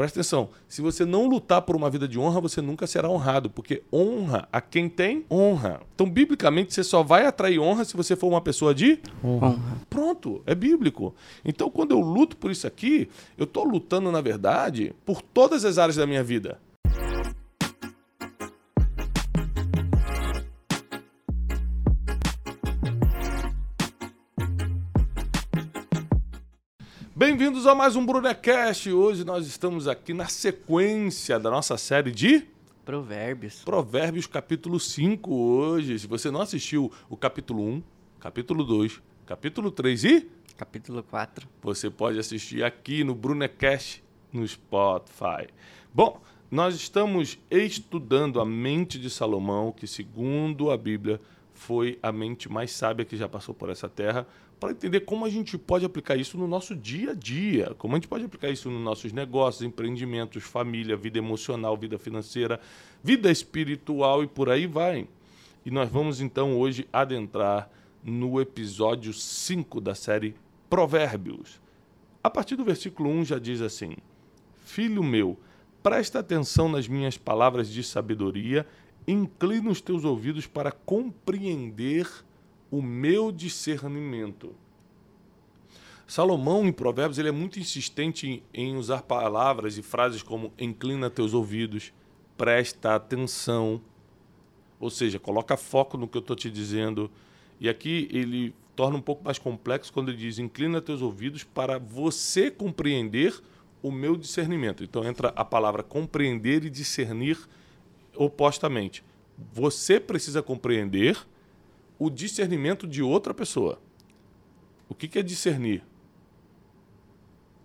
Presta atenção. Se você não lutar por uma vida de honra, você nunca será honrado, porque honra a quem tem honra. Então, biblicamente, você só vai atrair honra se você for uma pessoa de Honra. Pronto, é bíblico. Então, quando eu luto por isso aqui, eu estou lutando, na verdade, por todas as áreas da minha vida. Bem-vindos a mais um Brunecast. Hoje nós estamos aqui na sequência da nossa série de Provérbios. Provérbios capítulo 5 hoje. Se você não assistiu o capítulo 1, capítulo 2, capítulo 3 e Capítulo 4. você pode assistir aqui no Brunecast no Spotify. Bom, nós estamos estudando a mente de Salomão, que segundo a Bíblia foi a mente mais sábia que já passou por essa terra, para entender como a gente pode aplicar isso no nosso dia a dia, como a gente pode aplicar isso nos nossos negócios, empreendimentos, família, vida emocional, vida financeira, vida espiritual e por aí vai. E nós vamos então hoje adentrar no episódio 5 da série Provérbios. A partir do versículo 1 já diz assim: Filho meu, presta atenção nas minhas palavras de sabedoria, inclina os teus ouvidos para compreender o meu discernimento. Salomão, em Provérbios, ele é muito insistente em, em usar palavras e frases como inclina teus ouvidos, presta atenção, ou seja, coloca foco no que eu estou te dizendo. E aqui ele torna um pouco mais complexo quando ele diz inclina teus ouvidos para você compreender o meu discernimento. Então entra a palavra compreender e discernir opostamente. Você precisa compreender o discernimento de outra pessoa. O que, que é discernir?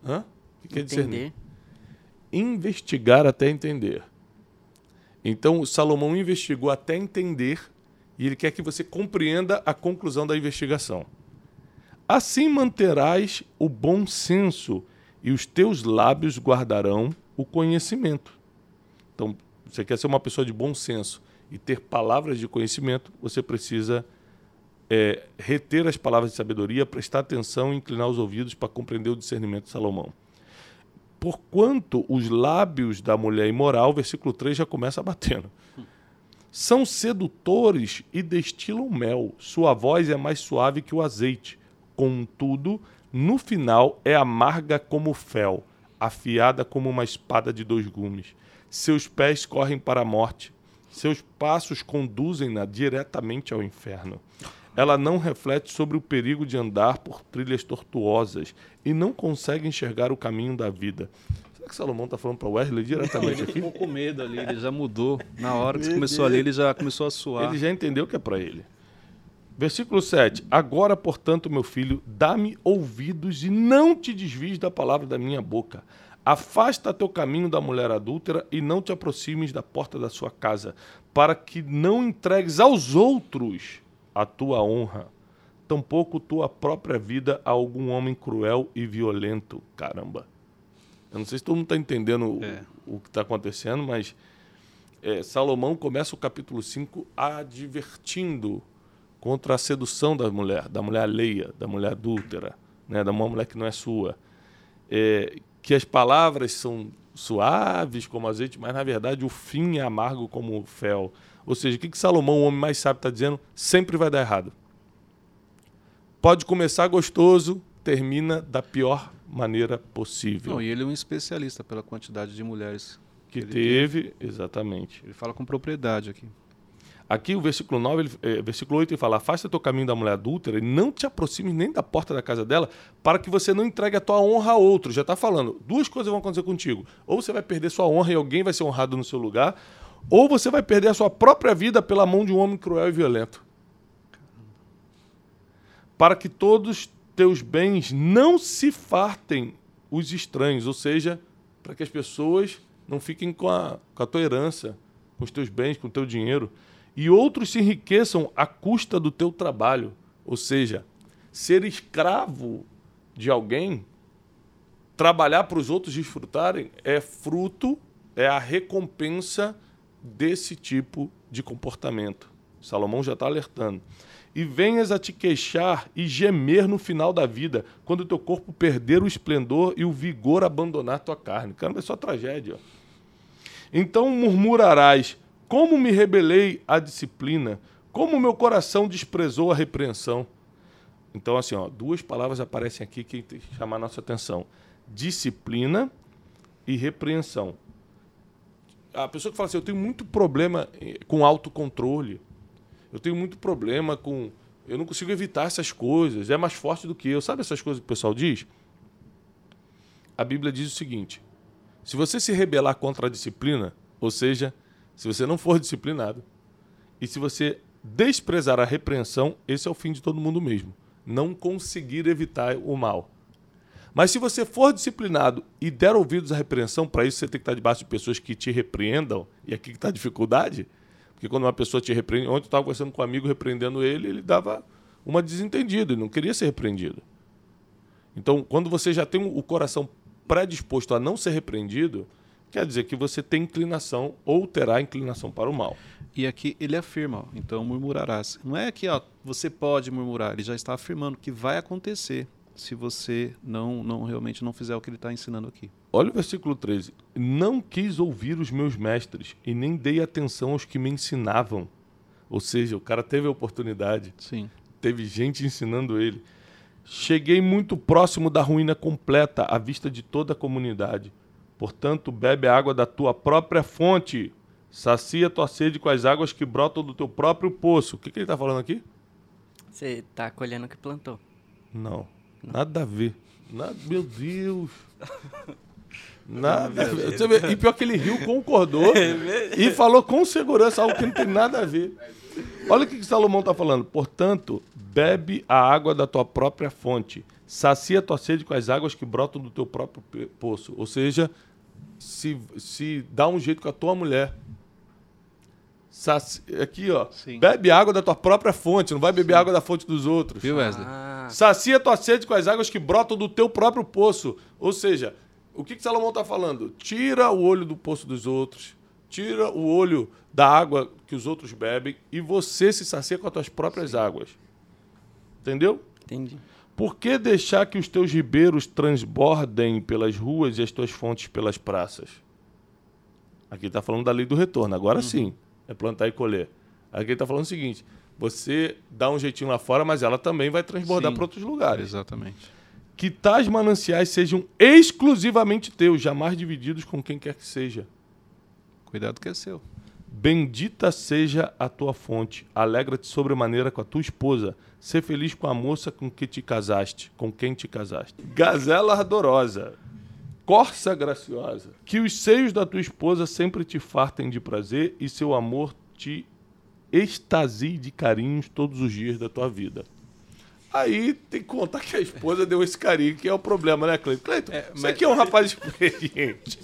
Hã? O que, que é discernir? Investigar até entender. Então, Salomão investigou até entender e ele quer que você compreenda a conclusão da investigação. Assim manterás o bom senso e os teus lábios guardarão o conhecimento. Então, você quer ser uma pessoa de bom senso e ter palavras de conhecimento, você precisa é, reter as palavras de sabedoria, prestar atenção e inclinar os ouvidos para compreender o discernimento de Salomão. Porquanto os lábios da mulher imoral, versículo 3 já começa batendo. São sedutores e destilam mel. Sua voz é mais suave que o azeite. Contudo, no final é amarga como fel, afiada como uma espada de dois gumes. Seus pés correm para a morte, seus passos conduzem-na diretamente ao inferno. Ela não reflete sobre o perigo de andar por trilhas tortuosas e não consegue enxergar o caminho da vida. Será que Salomão está falando para Wesley diretamente Ele aqui? ficou com medo ali, ele já mudou. Na hora que começou a ler, ele já começou a suar. Ele já entendeu que é para ele. Versículo 7. Agora, portanto, meu filho, dá-me ouvidos e não te desvies da palavra da minha boca. Afasta teu caminho da mulher adúltera e não te aproximes da porta da sua casa, para que não entregues aos outros a tua honra, tampouco tua própria vida a algum homem cruel e violento. Caramba. Eu não sei se todo mundo está entendendo o- É. o, que está acontecendo, mas é, Salomão começa o capítulo 5 advertindo contra a sedução da mulher, da mulher alheia, da mulher adúltera, né, da mulher que não é sua. É, que as palavras são suaves como azeite, mas na verdade o fim é amargo como o fel. Ou seja, o que, que Salomão, o homem mais sábio, está dizendo? Sempre vai dar errado. Pode começar gostoso, termina da pior maneira possível. Não, e ele é um especialista pela quantidade de mulheres. que ele teve, exatamente. Ele fala com propriedade aqui. Aqui o versículo 9, ele, eh, versículo 8, ele fala: Afasta teu caminho da mulher adúltera e não te aproximes nem da porta da casa dela, para que você não entregue a tua honra a outro. Já está falando. Duas coisas vão acontecer contigo. Ou você vai perder sua honra e alguém vai ser honrado no seu lugar, ou você vai perder a sua própria vida pela mão de um homem cruel e violento. Para que todos teus bens não se fartem os estranhos, ou seja, para que as pessoas não fiquem com a, com a tua herança, com os teus bens, com o teu dinheiro, e outros se enriqueçam à custa do teu trabalho. Ou seja, ser escravo de alguém, trabalhar para os outros desfrutarem, é fruto, é a recompensa desse tipo de comportamento. Salomão já está alertando. e venhas a te queixar e gemer no final da vida, quando o teu corpo perder o esplendor e o vigor abandonar tua carne. Caramba, é só tragédia. Então murmurarás: Como me rebelei à disciplina? Como meu coração desprezou a repreensão? Então, assim, ó, duas palavras aparecem aqui que tem que chamar a nossa atenção: disciplina e repreensão. A pessoa que fala assim, eu tenho muito problema eh, com autocontrole, eu tenho muito problema com. Eu não consigo evitar essas coisas, é mais forte do que eu. Sabe essas coisas que o pessoal diz? A Bíblia diz o seguinte: se você se rebelar contra a disciplina, ou seja, se você não for disciplinado, e se você desprezar a repreensão, esse é o fim de todo mundo mesmo. Não conseguir evitar o mal. Mas se você for disciplinado e der ouvidos à repreensão, para isso você tem que estar debaixo de pessoas que te repreendam, e aqui que está a dificuldade, porque quando uma pessoa te repreende, ontem eu estava conversando com um amigo repreendendo ele, ele dava uma desentendida, ele não queria ser repreendido. Então, quando você já tem o coração predisposto a não ser repreendido, quer dizer que você tem inclinação ou terá inclinação para o mal. E aqui ele afirma, ó, então murmurarás. Não é que ó, você pode murmurar, ele já está afirmando que vai acontecer se você não, não realmente não fizer o que ele está ensinando aqui. Olha o versículo 13. Não quis ouvir os meus mestres e nem dei atenção aos que me ensinavam. Ou seja, o cara teve a oportunidade, Sim. teve gente ensinando ele. Cheguei muito próximo da ruína completa à vista de toda a comunidade. Portanto, bebe a água da tua própria fonte. Sacia tua sede com as águas que brotam do teu próprio poço. O que, que ele está falando aqui? Você tá colhendo o que plantou. Não. Nada a ver. Nada, meu Deus. Nada a ver. Você vê, E pior que ele riu, concordou e falou com segurança algo que não tem nada a ver. Olha o que, que Salomão está falando. Portanto, bebe a água da tua própria fonte. Sacia tua sede com as águas que brotam do teu próprio poço. Ou seja, se, se dá um jeito com a tua mulher. Saci- Aqui, ó. Sim. Bebe água da tua própria fonte, não vai beber água da fonte dos outros. Viu, Wesley? Ah, Sacia tua sede com as águas que brotam do teu próprio poço. Ou seja, o que, que Salomão está falando? Tira o olho do poço dos outros, tira o olho da água que os outros bebem e você se sacia com as tuas próprias águas. Entendeu? entendi. Por que deixar que os teus ribeiros transbordem pelas ruas e as tuas fontes pelas praças? Aqui está falando da lei do retorno. Agora sim, é plantar e colher. Aqui está falando o seguinte: você dá um jeitinho lá fora, mas ela também vai transbordar para outros lugares. Exatamente. Que tais mananciais sejam exclusivamente teus, jamais divididos com quem quer que seja. Cuidado que é seu. Bendita seja a tua fonte. Alegra-te sobremaneira com a tua esposa. Ser feliz com a moça com que te casaste, com quem te casaste. Gazela ardorosa, corça graciosa. Que os seios da tua esposa sempre te fartem de prazer e seu amor te extasie de carinhos todos os dias da tua vida. Aí tem que contar que a esposa deu esse carinho, que é o problema, né, Cleiton? Cleiton, É, você mas- que é um rapaz experiente.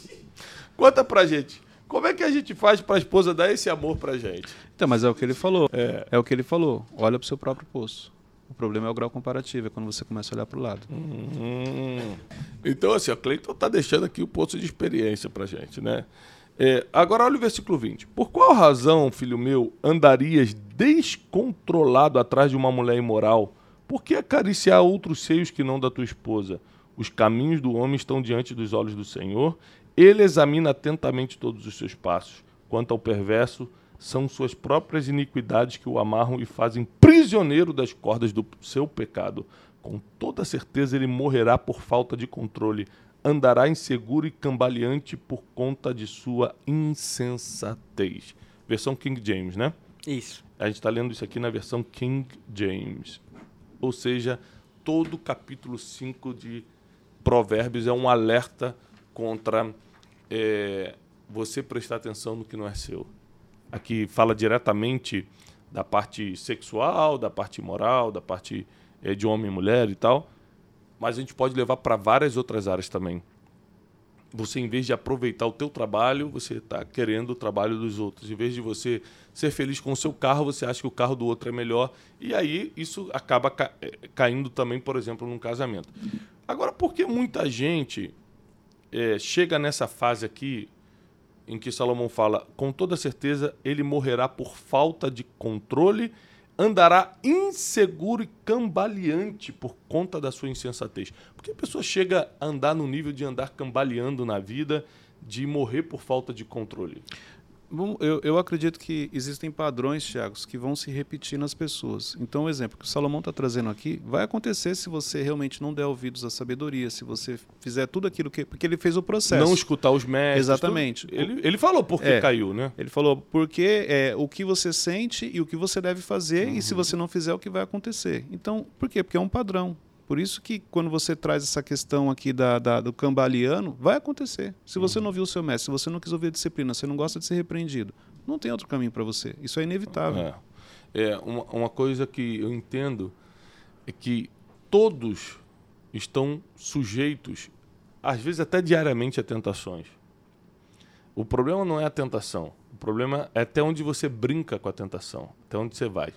Conta pra gente. Como é que a gente faz pra esposa dar esse amor pra gente? Então, mas é o que ele falou. É. É o que ele falou. Olha pro seu próprio poço. O problema é o grau comparativo, é quando você começa a olhar pro lado. Hum. Então, assim, o Cleiton tá deixando aqui o posto de experiência pra gente, né? É, agora, olha o versículo 20. Por qual razão, filho meu, andarias descontrolado atrás de uma mulher imoral? Por que acariciar outros seios que não da tua esposa? Os caminhos do homem estão diante dos olhos do Senhor. Ele examina atentamente todos os seus passos. Quanto ao perverso, são suas próprias iniquidades que o amarram e fazem prisioneiro das cordas do seu pecado. Com toda certeza ele morrerá por falta de controle, andará inseguro e cambaleante por conta de sua insensatez. Versão King James, né? Isso. A gente está lendo isso aqui na versão King James. Ou seja, todo o capítulo 5 de Provérbios é um alerta contra é, você prestar atenção no que não é seu. Aqui fala diretamente da parte sexual, da parte moral, da parte é, de homem e mulher e tal, mas a gente pode levar para várias outras áreas também. Você, em vez de aproveitar o teu trabalho, você está querendo o trabalho dos outros. Em vez de você ser feliz com o seu carro, você acha que o carro do outro é melhor. E aí isso acaba ca- eh, caindo também, por exemplo, num casamento. Agora, por que muita gente eh, chega nessa fase aqui em que Salomão fala, com toda certeza ele morrerá por falta de controle, andará inseguro e cambaleante por conta da sua insensatez. Porque a pessoa chega a andar no nível de andar cambaleando na vida, de morrer por falta de controle? Bom, eu, eu acredito que existem padrões, Thiago, que vão se repetir nas pessoas. Então, o exemplo que o Salomão está trazendo aqui vai acontecer se você realmente não der ouvidos à sabedoria, se você fizer tudo aquilo que. Porque ele fez o processo. Não escutar os mestres. Exatamente. tudo. Ele, ele falou por que É. caiu, né? Ele falou porque é o que você sente e o que você deve fazer, e Uhum. se você não fizer, o que vai acontecer. Então, por quê? Porque é um padrão. Por isso que quando você traz essa questão aqui da, da- do cambaleano, vai acontecer. Se você Uhum. não viu o seu mestre, se você não quis ouvir a disciplina, você não gosta de ser repreendido, não tem outro caminho para você. Isso é inevitável. É, é uma, uma coisa que eu entendo é que todos estão sujeitos, às vezes até diariamente, a tentações. O problema não é a tentação. O problema é até onde você brinca com a tentação, até onde você vai.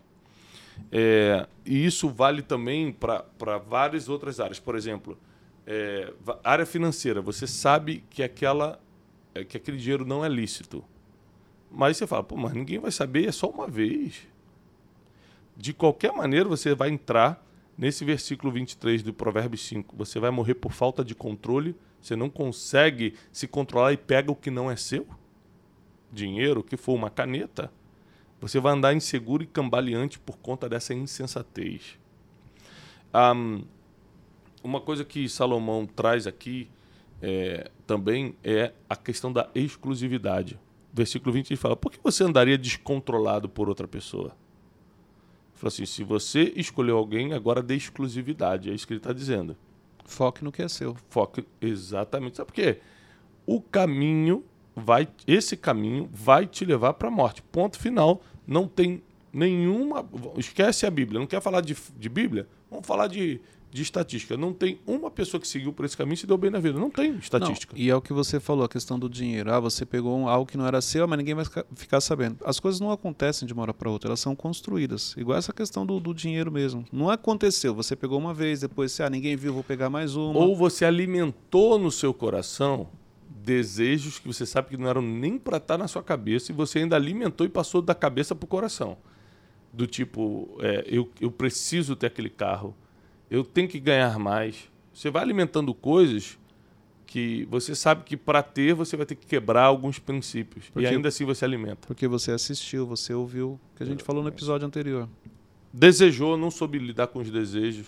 É, e isso vale também para várias outras áreas. Por exemplo, é, área financeira. Você sabe que, aquela, é, que aquele dinheiro não é lícito. Mas você fala, pô, mas ninguém vai saber, é só uma vez. De qualquer maneira, você vai entrar nesse versículo 23 do Provérbios 5. Você vai morrer por falta de controle. Você não consegue se controlar e pega o que não é seu. Dinheiro, o que for uma caneta. Você vai andar inseguro e cambaleante por conta dessa insensatez. Ahm, uma coisa que Salomão traz aqui é, também é a questão da exclusividade. Versículo 20 ele fala: Por que você andaria descontrolado por outra pessoa? Ele fala assim: Se você escolheu alguém, agora dê exclusividade. É isso que ele está dizendo. Foque no que é seu. Foque exatamente. Sabe por quê? O caminho vai, esse caminho vai te levar para a morte. Ponto final. Não tem nenhuma. Esquece a Bíblia. Não quer falar de, de Bíblia? Vamos falar de, de estatística. Não tem uma pessoa que seguiu por esse caminho e se deu bem na vida. Não tem estatística. Não, e é o que você falou, a questão do dinheiro. Ah, você pegou algo que não era seu, mas ninguém vai ficar, sabendo. As coisas não acontecem de uma hora para outra, elas são construídas. Igual essa questão do, do dinheiro mesmo. Não aconteceu, você pegou uma vez, depois, ah, ninguém viu, vou pegar mais uma. Ou você alimentou no seu coração desejos que você sabe que não eram nem para estar na sua cabeça e você ainda alimentou e passou da cabeça para o coração. Do tipo, é, eu, eu preciso ter aquele carro, eu tenho que ganhar mais. Você vai alimentando coisas que você sabe que para ter você vai ter que quebrar alguns princípios. Porque- E ainda assim você alimenta. Porque você assistiu, você ouviu, que a gente falou no episódio anterior. Desejou, não soube lidar com os desejos.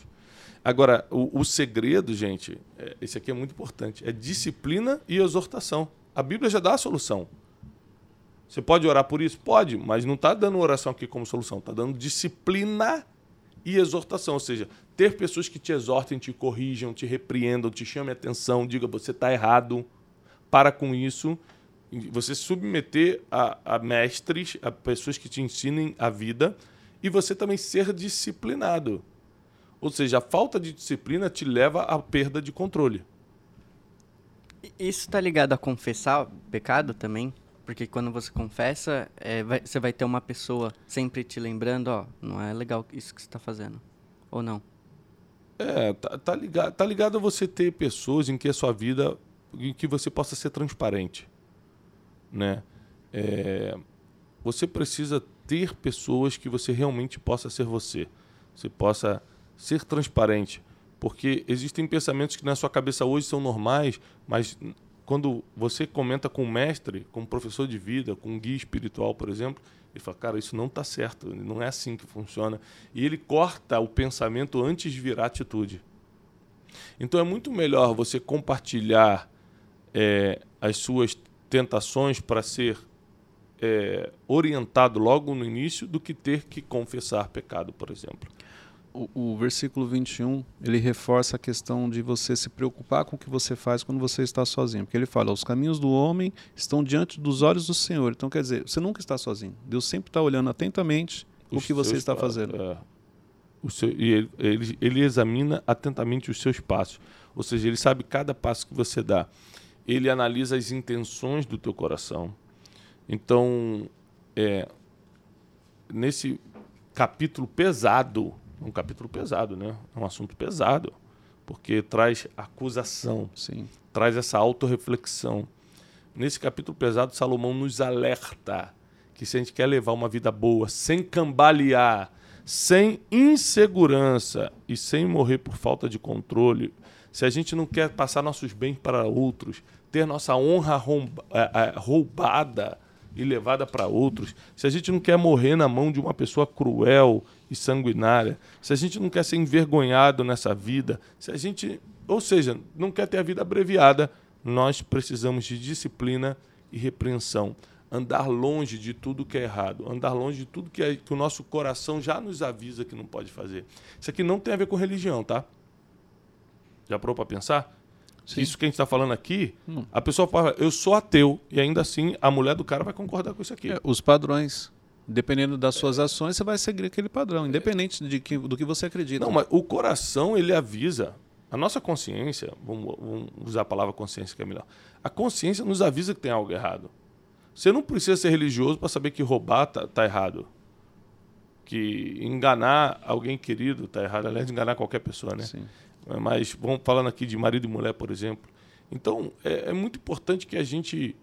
Agora, o, o segredo, gente, é, esse aqui é muito importante, é disciplina e exortação. A Bíblia já dá a solução. Você pode orar por isso? Pode, mas não está dando oração aqui como solução, está dando disciplina e exortação. Ou seja, ter pessoas que te exortem, te corrijam, te repreendam, te chamem atenção, diga você está errado, para com isso. Você se submeter a, a mestres, a pessoas que te ensinem a vida e você também ser disciplinado. Ou seja, a falta de disciplina te leva à perda de controle. Isso tá ligado a confessar pecado também? Porque quando você confessa, é, vai- você vai ter uma pessoa sempre te lembrando, ó, não é legal isso que você tá fazendo. Ou não? É, tá, tá ligado, tá ligado a você ter pessoas em que a sua vida, em que você possa ser transparente, né? É, você precisa ter pessoas que você realmente possa ser você, você possa ser transparente, porque existem pensamentos que na sua cabeça hoje são normais, mas quando você comenta com um mestre, com um professor de vida, com um guia espiritual, por exemplo, ele fala, cara, isso não está certo, não é assim que funciona. E ele corta o pensamento antes de virar atitude. Então é muito melhor você compartilhar é, as suas tentações para ser é, orientado logo no início do que ter que confessar pecado, por exemplo. O, o versículo 21, ele reforça a questão de você se preocupar com o que você faz quando você está sozinho. Porque ele fala, os caminhos do homem estão diante dos olhos do Senhor. Então, quer dizer, você nunca está sozinho. Deus sempre está olhando atentamente o Os que você está fazendo. é. O seu- e ele, ele, ele examina atentamente os seus passos. Ou seja, ele sabe cada passo que você dá. Ele analisa as intenções do teu coração. Então, é, nesse capítulo pesado, um capítulo pesado, né? É um assunto pesado, porque traz acusação, Sim. traz essa autorreflexão. Nesse capítulo pesado, Salomão nos alerta que se a gente quer levar uma vida boa, sem cambalear, sem insegurança e sem morrer por falta de controle, se a gente não quer passar nossos bens para outros, ter nossa honra é, é, roubada e levada para outros, se a gente não quer morrer na mão de uma pessoa cruel e sanguinária, se a gente não quer ser envergonhado nessa vida, se a gente, ou seja, não quer ter a vida abreviada, nós precisamos de disciplina e repreensão andar longe de tudo que é errado, andar longe de tudo que, é, que o nosso coração já nos avisa que não pode fazer. Isso aqui não tem a ver com religião, tá? Já parou para pensar? Sim. Isso que a gente está falando aqui, hum. a pessoa fala, eu sou ateu, e ainda assim a mulher do cara vai concordar com isso aqui. É, os padrões. Dependendo das suas ações, você vai seguir aquele padrão, independente de que, do que você acredita. Não, mas o coração, ele avisa. A nossa consciência, vamos, vamos usar a palavra consciência que é melhor. A consciência nos avisa que tem algo errado. Você não precisa ser religioso para saber que roubar tá, tá, errado. Que enganar alguém querido tá errado. Aliás, enganar qualquer pessoa, né? Sim. Mas vamos falando aqui de marido e mulher, por exemplo. Então, é, é muito importante que a gente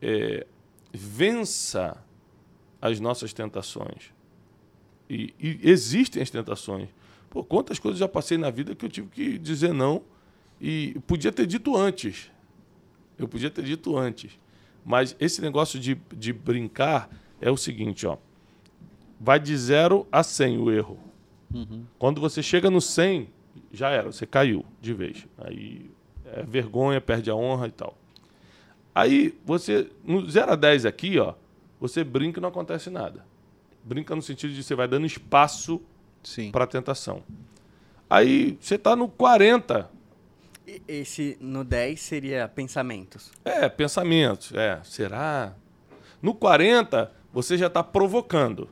é, vença as nossas tentações. E, e, existem as tentações. Pô, quantas coisas já passei na vida que eu tive que dizer não e podia ter dito antes. Eu podia ter dito antes. Mas esse negócio de, de brincar é o seguinte, ó. Vai de 0 a 100 o erro. Uhum. Quando você chega no 100, já era, você caiu de vez. Aí é vergonha, perde a honra e tal. Aí você, no 0 a 10 aqui, ó, você brinca e não acontece nada. Brinca no sentido de você vai dando espaço para a tentação. Aí você está no 40, esse no 10 seria pensamentos. É, pensamentos. É, será? No 40, você já está provocando.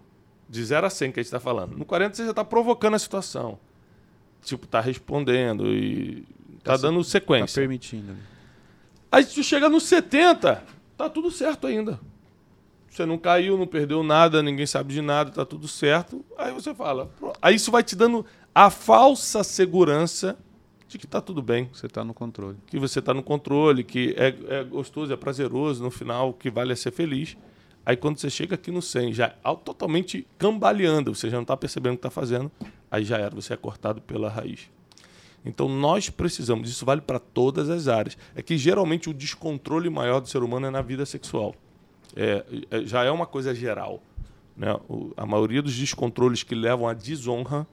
De 0 a 100 que a gente está falando. No 40, você já está provocando a situação. Tipo, está respondendo e está tá dando sequência. Está permitindo. Aí você chega no 70, tá tudo certo ainda. Você não caiu, não perdeu nada, ninguém sabe de nada, tá tudo certo. Aí você fala. Aí isso vai te dando a falsa segurança de que está tudo bem. Você está no controle. Que você está no controle, que é, é, gostoso, é prazeroso, no final que vale é ser feliz. Aí quando você chega aqui no 100, já totalmente cambaleando, você já não está percebendo o que está fazendo, aí já era, você é cortado pela raiz. Então nós precisamos, isso vale para todas as áreas. É que geralmente o descontrole maior do ser humano é na vida sexual. É, é já é uma coisa geral. Né? O, a maioria dos descontroles que levam à desonra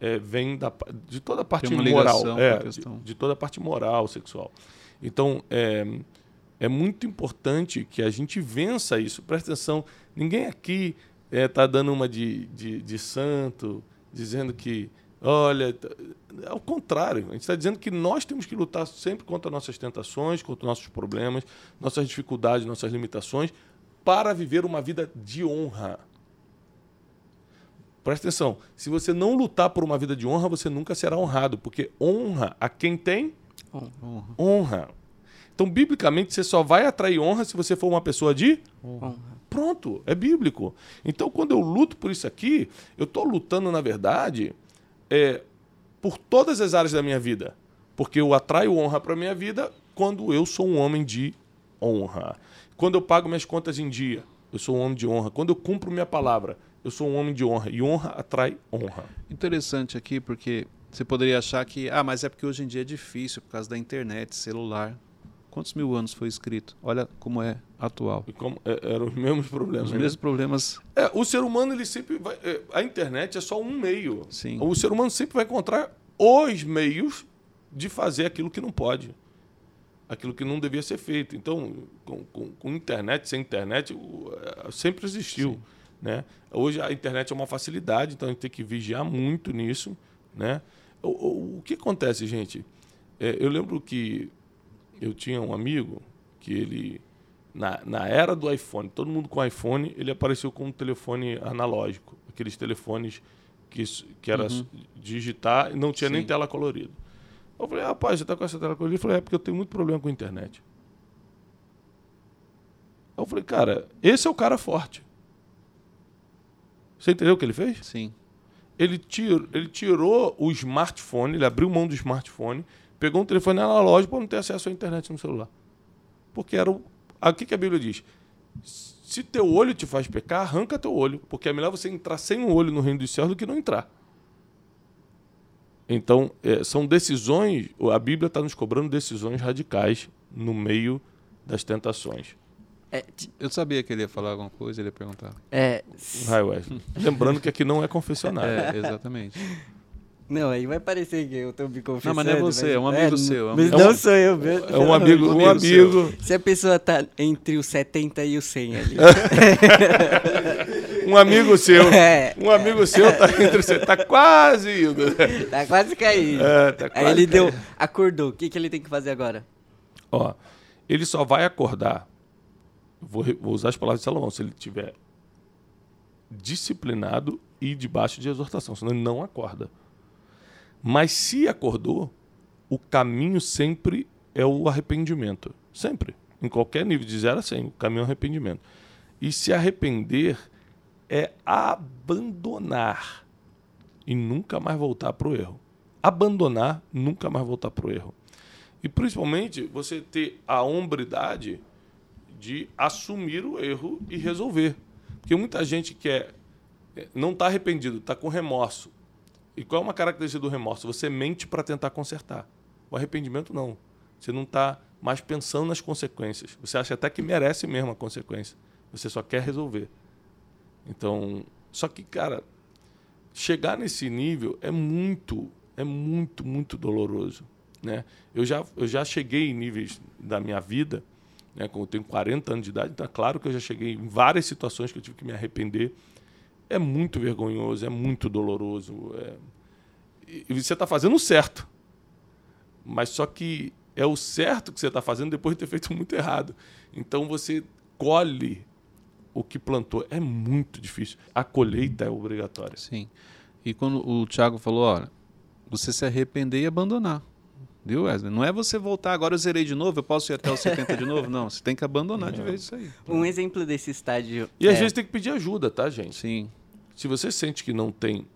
é, vem da, de toda a parte moral. É, de, de, toda a parte moral, sexual. Então, é, é muito importante que a gente vença isso. Presta atenção, ninguém aqui está é, dando uma de, de, de santo, dizendo que, olha, ao contrário, a gente está dizendo que nós temos que lutar sempre contra nossas tentações, contra nossos problemas, nossas dificuldades, nossas limitações, para viver uma vida de honra. Presta atenção, se você não lutar por uma vida de honra, você nunca será honrado, porque honra a quem tem honra. honra. Então, biblicamente, você só vai atrair honra se você for uma pessoa de honra. Pronto, é bíblico. Então, quando eu luto por isso aqui, eu estou lutando, na verdade, é, por todas as áreas da minha vida. Porque eu atraio honra para a minha vida quando eu sou um homem de honra. Quando eu pago minhas contas em dia, eu sou um homem de honra. Quando eu cumpro minha palavra, eu sou um homem de honra. E honra atrai honra. Interessante aqui, porque você poderia achar que, ah, mas é porque hoje em dia é difícil por causa da internet, celular. Quantos mil anos foi escrito? Olha como é atual. E como é, eram os mesmos problemas. Os né? mesmos problemas. É, o ser humano ele sempre vai. É, a internet é só um meio. Sim. O ser humano sempre vai encontrar os meios de fazer aquilo que não pode, aquilo que não devia ser feito. Então, com, com, com internet, sem internet, é, sempre existiu. Sim. Né? Hoje a internet é uma facilidade, então a gente tem que vigiar muito nisso. Né? O, o, o que acontece, gente? É, eu lembro que eu tinha um amigo que ele, na, na era do iPhone, todo mundo com iPhone, ele apareceu com um telefone analógico, aqueles telefones que, que era uhum. digitar e não tinha Sim. nem tela colorida. Eu falei, rapaz, você está com essa tela colorida? Ele falou, é porque eu tenho muito problema com a internet. Eu falei, cara, esse é o cara forte. Você entendeu o que ele fez? Sim. Ele, tir, ele tirou o smartphone, ele abriu mão do smartphone, pegou um telefone analógico para não ter acesso à internet no celular. Porque era o. O que, que a Bíblia diz? Se teu olho te faz pecar, arranca teu olho, porque é melhor você entrar sem um olho no reino dos céus do que não entrar. Então, é, são decisões, a Bíblia está nos cobrando decisões radicais no meio das tentações. É, t- Eu sabia que ele ia falar alguma coisa, ele ia perguntar. é, Wesley. Lembrando que aqui não é confessionário. É, exatamente. Não, aí vai parecer que eu tô me confessando. mas não é você, mas- é um amigo seu, é um Mas amigo não sou eu mesmo. É um amigo, um amigo Se a pessoa tá entre os 70 e os 100 ali. um amigo seu. É. Um amigo seu tá entre você, tá quase indo. Tá quase caindo. É, tá Aí quase ele deu, caindo. acordou. O que, que ele tem que fazer agora? Ó, ele só vai acordar. Vou, vou usar as palavras de Salomão. Se ele tiver disciplinado e debaixo de exortação, senão ele não acorda. Mas se acordou, o caminho sempre é o arrependimento. Sempre. Em qualquer nível, de 0 a 100, o caminho é o arrependimento. E se arrepender é abandonar e nunca mais voltar para o erro. Abandonar, nunca mais voltar para o erro. E principalmente você ter a hombridade de assumir o erro e resolver. Porque muita gente quer não está arrependido, está com remorso. E qual é uma característica do remorso? Você mente para tentar consertar. O arrependimento não. Você não está mais pensando nas consequências. Você acha até que merece mesmo a consequência. Você só quer resolver. Então, só que, cara, chegar nesse nível é muito, é muito, muito doloroso. Né? Eu, já, eu já cheguei em níveis da minha vida, né? eu tenho 40 anos de idade, então é claro que eu já cheguei em várias situações que eu tive que me arrepender. É muito vergonhoso, é muito doloroso. é- E você está fazendo o certo. Mas só que é o certo que você está fazendo depois de ter feito muito errado. Então você colhe o que plantou. É muito difícil. A colheita é obrigatória. Sim. E quando o Thiago falou, olha, você se arrepender e abandonar. Viu, Wesley? Não é você voltar, agora eu zerei de novo, eu posso ir até os 70 de novo? Não, você tem que abandonar de vez isso aí. Um exemplo desse estágio. E às é, vezes tem que pedir ajuda, tá, gente? Sim. Se você sente que não tem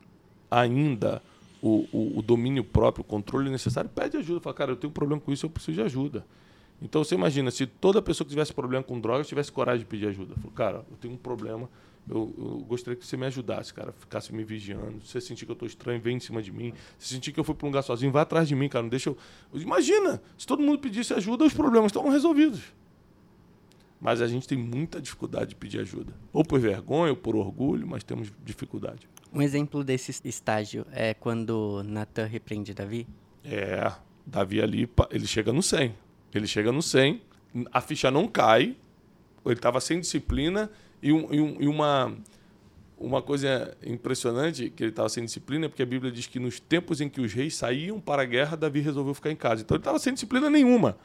ainda o, o, o domínio próprio, o controle necessário, pede ajuda. Fala, cara, eu tenho um problema com isso, eu preciso de ajuda. Então você imagina, se toda pessoa que tivesse problema com drogas tivesse coragem de pedir ajuda. Fala, cara, eu tenho um problema, eu, eu gostaria que você me ajudasse, cara, ficasse me vigiando. Se você sentir que eu estou estranho, vem em cima de mim. Se sentir que eu fui para um lugar sozinho, vai atrás de mim, cara, não deixa eu... Imagina, se todo mundo pedisse ajuda, os problemas estão resolvidos. Mas a gente tem muita dificuldade de pedir ajuda. Ou por vergonha, ou por orgulho, mas temos dificuldade. Um exemplo desse estágio é quando Natan repreende Davi. É, Davi ali, ele chega no 100. Ele chega no 100, a ficha não cai, ele estava sem disciplina e, um- e um- e uma, uma coisa impressionante que ele estava sem disciplina é porque a Bíblia diz que nos tempos em que os reis saíam para a guerra, Davi resolveu ficar em casa. Então ele estava sem disciplina nenhuma.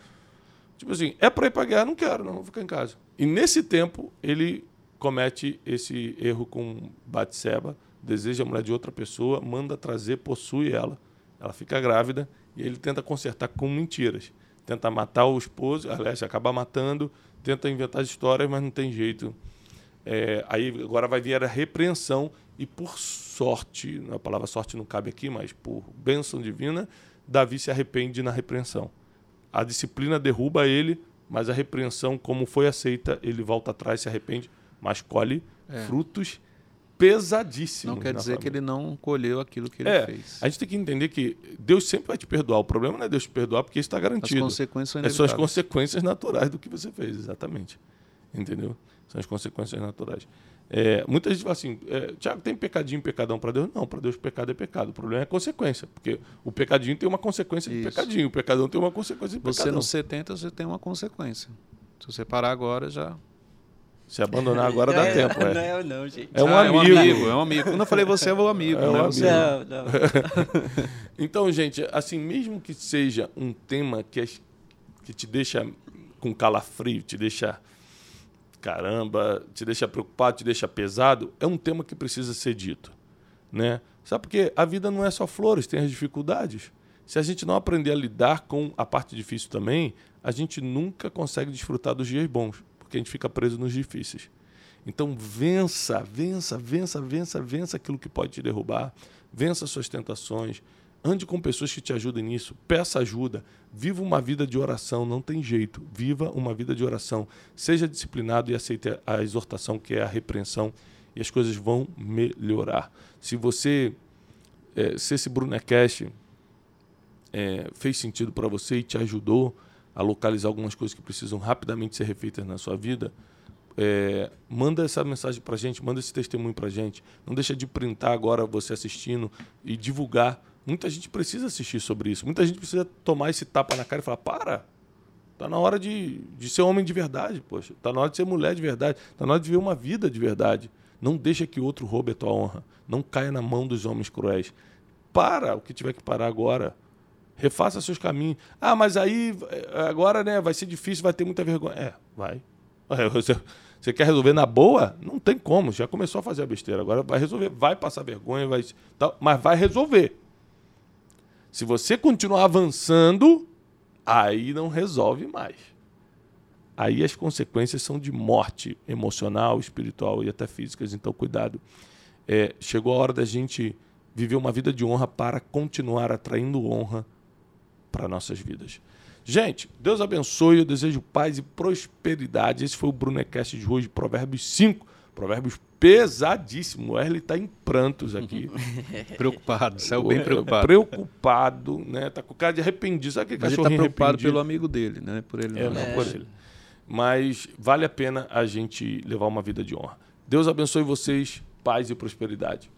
Tipo assim, é para ir para guerra, não quero, não, vou ficar em casa. E nesse tempo, ele comete esse erro com Batseba, deseja a mulher de outra pessoa, manda trazer, possui ela. Ela fica grávida e ele tenta consertar com mentiras. Tenta matar o esposo, aliás, acaba matando, tenta inventar histórias, mas não tem jeito. É, aí agora vai vir a repreensão e por sorte, a palavra sorte não cabe aqui, mas por bênção divina, Davi se arrepende na repreensão. A disciplina derruba ele, mas a repreensão, como foi aceita, ele volta atrás, se arrepende, mas colhe É. frutos pesadíssimos. Não quer dizer que família. ele não colheu aquilo que ele É, fez. a gente tem que entender que Deus sempre vai te perdoar. O problema não é Deus te perdoar porque isso está As garantido. consequências são É são as consequências naturais do que você fez, exatamente. Entendeu? São as consequências naturais. É, muita gente fala assim, é, Tiago, tem pecadinho, pecadão para Deus? Não, para Deus pecado é pecado. O problema é a consequência, porque o pecadinho tem uma consequência de Isso. pecadinho, o pecadão tem uma consequência de Você pecadão. nos 70 você tem uma consequência. Se você parar agora, já. Se abandonar agora dá é, tempo, Não é. é, não, gente. É um Ah, amigo. É um amigo. Quando eu falei você, é o amigo. É um né? amigo. Você- Não, não. Então, gente, assim, mesmo que seja um tema que, é- que te deixa com calafrio, te deixa caramba, te deixa preocupado, te deixa pesado, é um tema que precisa ser dito, né? Sabe porque a vida não é só flores, tem as dificuldades. Se a gente não aprender a lidar com a parte difícil também, a gente nunca consegue desfrutar dos dias bons, porque a gente fica preso nos difíceis. Então vença, vença, vença, vença, vença aquilo que pode te derrubar, vença suas tentações, Ande com pessoas que te ajudem nisso. Peça ajuda. Viva uma vida de oração. Não tem jeito. Viva uma vida de oração. Seja disciplinado e aceite a exortação, que é a repreensão, e as coisas vão melhorar. Se você. É, se esse Brunecast é, fez sentido para você e te ajudou a localizar algumas coisas que precisam rapidamente ser refeitas na sua vida, é, manda essa mensagem para gente, manda esse testemunho para gente. Não deixa de printar agora você assistindo e divulgar. Muita gente precisa assistir sobre isso. Muita gente precisa tomar esse tapa na cara e falar: para, tá na hora de, de ser homem de verdade, poxa. Tá na hora de ser mulher de verdade. Tá na hora de viver uma vida de verdade. Não deixa que outro roube a tua honra. Não caia na mão dos homens cruéis. Para o que tiver que parar agora refaça seus caminhos. Ah, mas aí agora né, vai ser difícil, vai ter muita vergonha. É, vai. Você, você quer resolver na boa? Não tem como, já começou a fazer a besteira. Agora vai resolver, vai passar vergonha, vai, mas vai resolver. Se você continuar avançando, aí não resolve mais. Aí as consequências são de morte emocional, espiritual e até físicas. Então, cuidado. É, chegou a hora da gente viver uma vida de honra para continuar atraindo honra para nossas vidas. Gente, Deus abençoe, eu desejo paz e prosperidade. Esse foi o Brunecast de hoje, Provérbios 5. Provérbios pesadíssimo. O Wesley está em prantos aqui. preocupado, saiu bem preocupado. Preocupado, né? Tá com cara de arrependido. Sabe aquele Mas ele está preocupado pelo amigo dele, né? Por ele. É, não, é. por ele. Mas vale a pena a gente levar uma vida de honra. Deus abençoe vocês, paz e prosperidade.